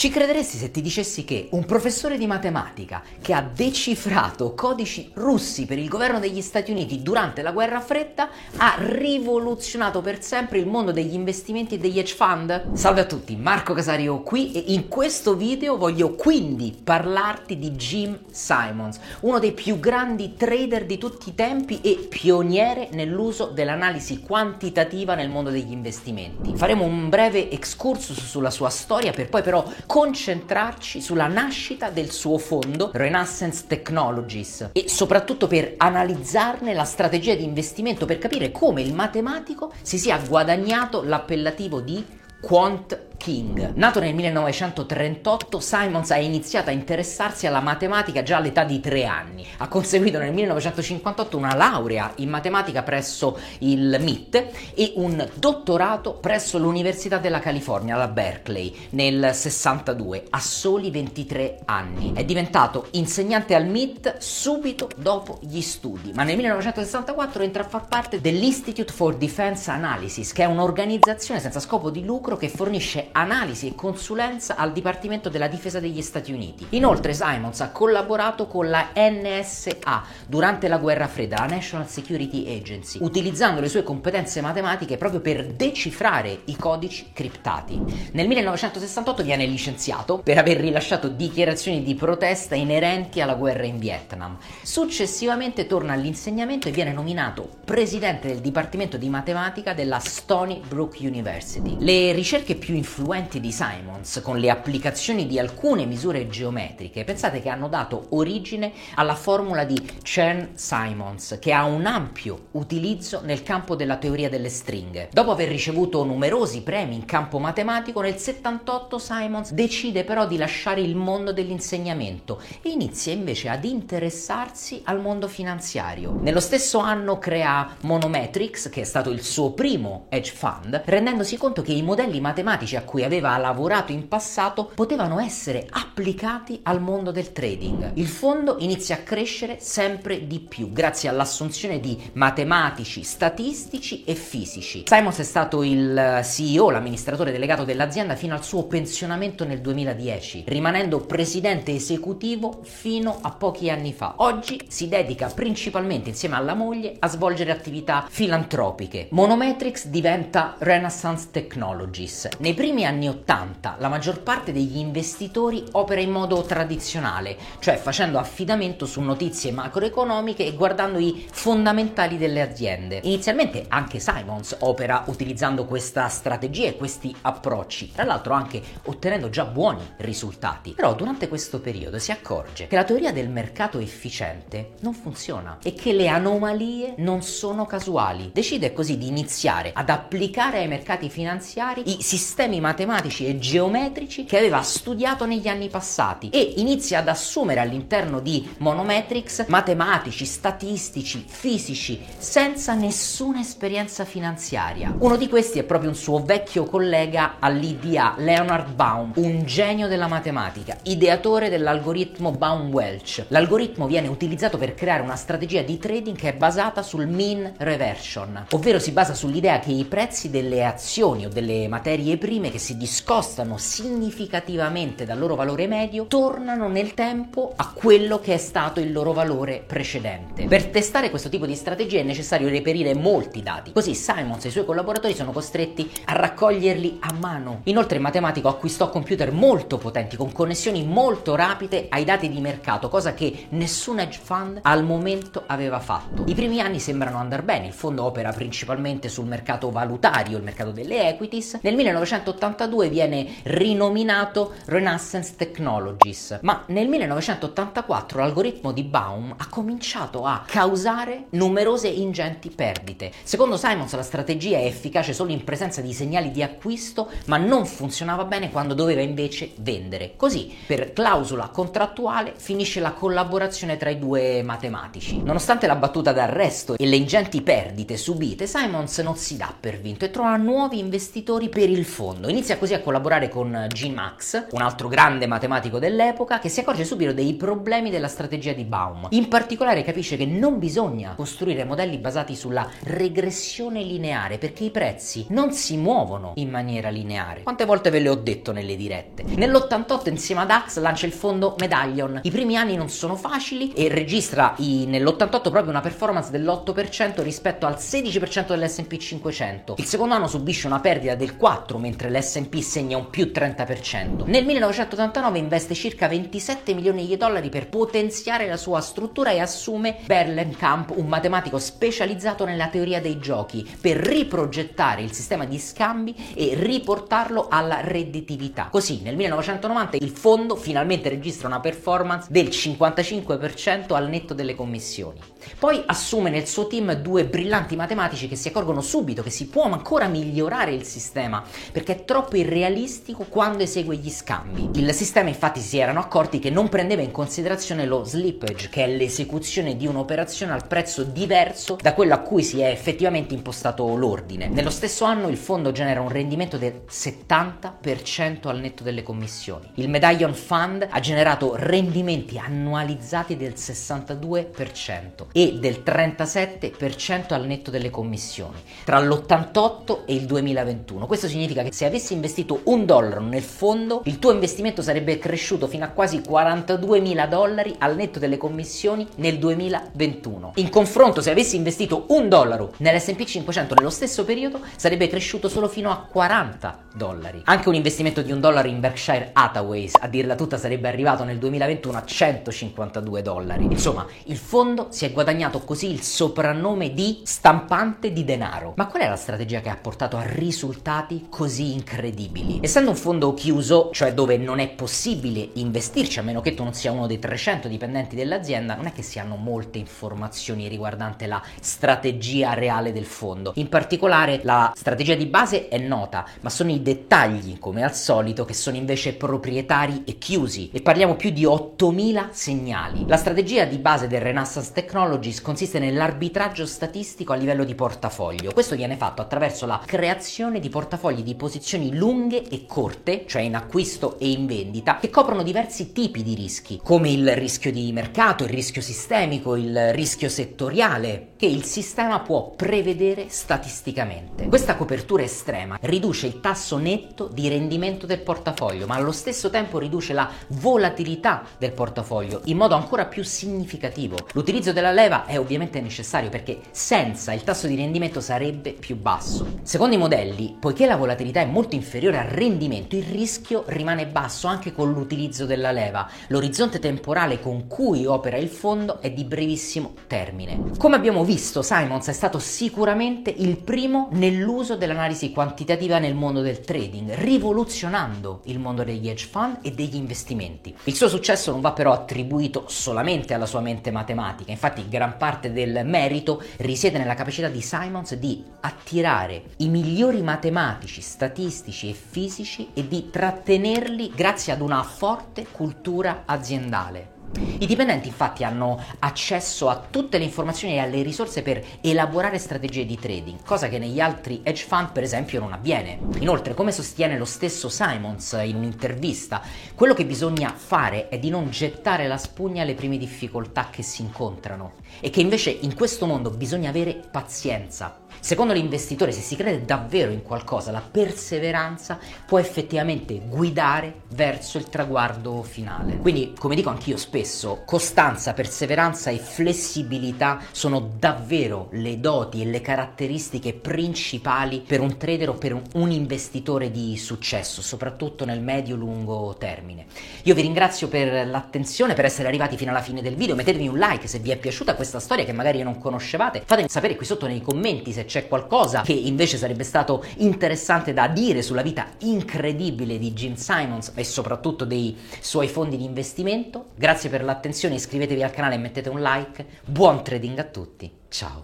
Ci crederesti se ti dicessi che un professore di matematica che ha decifrato codici russi per il governo degli Stati Uniti durante la guerra fredda ha rivoluzionato per sempre il mondo degli investimenti e degli hedge fund? Salve a tutti, Marco Casario qui e in questo video voglio quindi parlarti di Jim Simons, uno dei più grandi trader di tutti i tempi e pioniere nell'uso dell'analisi quantitativa nel mondo degli investimenti. Faremo un breve excursus sulla sua storia per poi però concentrarci sulla nascita del suo fondo Renaissance Technologies e soprattutto per analizzarne la strategia di investimento per capire come il matematico si sia guadagnato l'appellativo di quant King. Nato nel 1938, Simons ha iniziato a interessarsi alla matematica già all'età di tre anni. Ha conseguito nel 1958 una laurea in matematica presso il MIT e un dottorato presso l'Università della California, la Berkeley, nel 62, a soli 23 anni. È diventato insegnante al MIT subito dopo gli studi, ma nel 1964 entra a far parte dell'Institute for Defense Analysis, che è un'organizzazione senza scopo di lucro che fornisce analisi e consulenza al Dipartimento della Difesa degli Stati Uniti. Inoltre Simons ha collaborato con la NSA durante la guerra fredda, la National Security Agency, utilizzando le sue competenze matematiche proprio per decifrare i codici criptati. Nel 1968 viene licenziato per aver rilasciato dichiarazioni di protesta inerenti alla guerra in Vietnam. Successivamente torna all'insegnamento e viene nominato presidente del Dipartimento di Matematica della Stony Brook University. Le ricerche più influenti influenti di Simons con le applicazioni di alcune misure geometriche, pensate che hanno dato origine alla formula di Chern-Simons, che ha un ampio utilizzo nel campo della teoria delle stringhe. Dopo aver ricevuto numerosi premi in campo matematico, nel 78 Simons decide però di lasciare il mondo dell'insegnamento e inizia invece ad interessarsi al mondo finanziario. Nello stesso anno crea Monometrics, che è stato il suo primo hedge fund, rendendosi conto che i modelli matematici a cui aveva lavorato in passato potevano essere applicati al mondo del trading. Il fondo inizia a crescere sempre di più grazie all'assunzione di matematici, statistici e fisici. Simons è stato il CEO, l'amministratore delegato dell'azienda fino al suo pensionamento nel 2010, rimanendo presidente esecutivo fino a pochi anni fa. Oggi si dedica principalmente insieme alla moglie a svolgere attività filantropiche. Monometrics diventa Renaissance Technologies. Nei primi primi anni 80 la maggior parte degli investitori opera in modo tradizionale, cioè facendo affidamento su notizie macroeconomiche e guardando i fondamentali delle aziende. Inizialmente anche Simons opera utilizzando questa strategia e questi approcci, tra l'altro anche ottenendo già buoni risultati. Però durante questo periodo si accorge che la teoria del mercato efficiente non funziona e che le anomalie non sono casuali. Decide così di iniziare ad applicare ai mercati finanziari i sistemi matematici e geometrici che aveva studiato negli anni passati e inizia ad assumere all'interno di Monometrics matematici, statistici, fisici, senza nessuna esperienza finanziaria. Uno di questi è proprio un suo vecchio collega all'IDA, Leonard Baum, un genio della matematica, ideatore dell'algoritmo Baum-Welch. L'algoritmo viene utilizzato per creare una strategia di trading che è basata sul mean reversion, ovvero si basa sull'idea che i prezzi delle azioni o delle materie prime che si discostano significativamente dal loro valore medio tornano nel tempo a quello che è stato il loro valore precedente. Per testare questo tipo di strategia è necessario reperire molti dati, così Simons e i suoi collaboratori sono costretti a raccoglierli a mano. Inoltre il matematico acquistò computer molto potenti con connessioni molto rapide ai dati di mercato, cosa che nessun hedge fund al momento aveva fatto. I primi anni sembrano andare bene, il fondo opera principalmente sul mercato valutario, il mercato delle equities. Nel 1980 1982 viene rinominato Renaissance Technologies, ma nel 1984 l'algoritmo di Baum ha cominciato a causare numerose ingenti perdite. Secondo Simons la strategia è efficace solo in presenza di segnali di acquisto, ma non funzionava bene quando doveva invece vendere. Così, per clausola contrattuale, finisce la collaborazione tra i due matematici. Nonostante la battuta d'arresto e le ingenti perdite subite, Simons non si dà per vinto e trova nuovi investitori per il fondo Inizia così a collaborare con G. Max, un altro grande matematico dell'epoca, che si accorge subito dei problemi della strategia di Baum. In particolare capisce che non bisogna costruire modelli basati sulla regressione lineare perché i prezzi non si muovono in maniera lineare. Quante volte ve le ho detto nelle dirette? Nell'88 insieme ad Axe lancia il fondo Medallion. I primi anni non sono facili e registra i, nell'88 proprio una performance dell'8% rispetto al 16% dell'S&P 500. Il secondo anno subisce una perdita del 4 mentre l'S&P segna un più 30%. Nel 1989 investe circa 27 milioni di dollari per potenziare la sua struttura e assume Berlenkamp, un matematico specializzato nella teoria dei giochi, per riprogettare il sistema di scambi e riportarlo alla redditività. Così nel 1990 il fondo finalmente registra una performance del 55% al netto delle commissioni. Poi assume nel suo team due brillanti matematici che si accorgono subito che si può ancora migliorare il sistema perché è troppo irrealistico quando esegue gli scambi. Il sistema infatti si erano accorti che non prendeva in considerazione lo slippage, che è l'esecuzione di un'operazione al prezzo diverso da quello a cui si è effettivamente impostato l'ordine. Nello stesso anno il fondo genera un rendimento del 70% al netto delle commissioni. Il Medallion Fund ha generato rendimenti annualizzati del 62% e del 37% al netto delle commissioni tra l'88 e il 2021. Questo significa che se avessi investito un dollaro nel fondo, il tuo investimento sarebbe cresciuto fino a quasi 42 mila dollari al netto delle commissioni nel 2021. In confronto, se avessi investito un dollaro nell'SP 500 nello stesso periodo, sarebbe cresciuto solo fino a 40 dollari. Anche un investimento di un dollaro in Berkshire Hathaways, a dirla tutta, sarebbe arrivato nel 2021 a 152 dollari. Insomma, il fondo si è guadagnato così il soprannome di stampante di denaro. Ma qual è la strategia che ha portato a risultati così incredibili? Essendo un fondo chiuso, cioè dove non è possibile investirci a meno che tu non sia uno dei 300 dipendenti dell'azienda, non è che si hanno molte informazioni riguardante la strategia reale del fondo. In particolare la strategia di base è nota, ma sono i dettagli, come al solito, che sono invece proprietari e chiusi e parliamo più di 8000 segnali. La strategia di base del Renaissance Technologies consiste nell'arbitraggio statistico a livello di portafoglio. Questo viene fatto attraverso la creazione di portafogli di posizioni lunghe e corte, cioè in acquisto e in vendita, che coprono diversi tipi di rischi, come il rischio di mercato, il rischio sistemico, il rischio settoriale, che il sistema può prevedere statisticamente. Questa copertura estrema riduce il tasso netto di rendimento del portafoglio, ma allo stesso tempo riduce la volatilità del portafoglio in modo ancora più significativo. L'utilizzo della leva è ovviamente necessario perché senza il tasso di rendimento sarebbe più basso. Secondo i modelli, poiché la volatilità è molto inferiore al rendimento, il rischio rimane basso anche con l'utilizzo della leva. L'orizzonte temporale con cui opera il fondo è di brevissimo termine. Come abbiamo visto, Simons è stato sicuramente il primo nell'uso dell'analisi quantitativa nel mondo del trading, rivoluzionando il mondo degli hedge fund e degli investimenti. Il suo successo non va però attribuito solamente alla sua mente matematica, infatti gran parte del merito risiede nella capacità di Simons di attirare i migliori matematici, statistici e fisici e di trattenerli grazie ad una forte cultura aziendale. I dipendenti infatti hanno accesso a tutte le informazioni e alle risorse per elaborare strategie di trading, cosa che negli altri hedge fund per esempio non avviene. Inoltre, come sostiene lo stesso Simons in un'intervista, quello che bisogna fare è di non gettare la spugna alle prime difficoltà che si incontrano e che invece in questo mondo bisogna avere pazienza. Secondo l'investitore, se si crede davvero in qualcosa, la perseveranza può effettivamente guidare verso il traguardo finale. Quindi, come dico anch'io spesso, costanza, perseveranza e flessibilità sono davvero le doti e le caratteristiche principali per un trader o per un, investitore di successo, soprattutto nel medio-lungo termine. Io vi ringrazio per l'attenzione, per essere arrivati fino alla fine del video. Mettetevi un like se vi è piaciuta questa storia che magari non conoscevate. Fatemi sapere qui sotto nei commenti se c'è qualcosa che invece sarebbe stato interessante da dire sulla vita incredibile di Jim Simons e soprattutto dei suoi fondi di investimento. Grazie per l'attenzione, iscrivetevi al canale e mettete un like. Buon trading a tutti, ciao!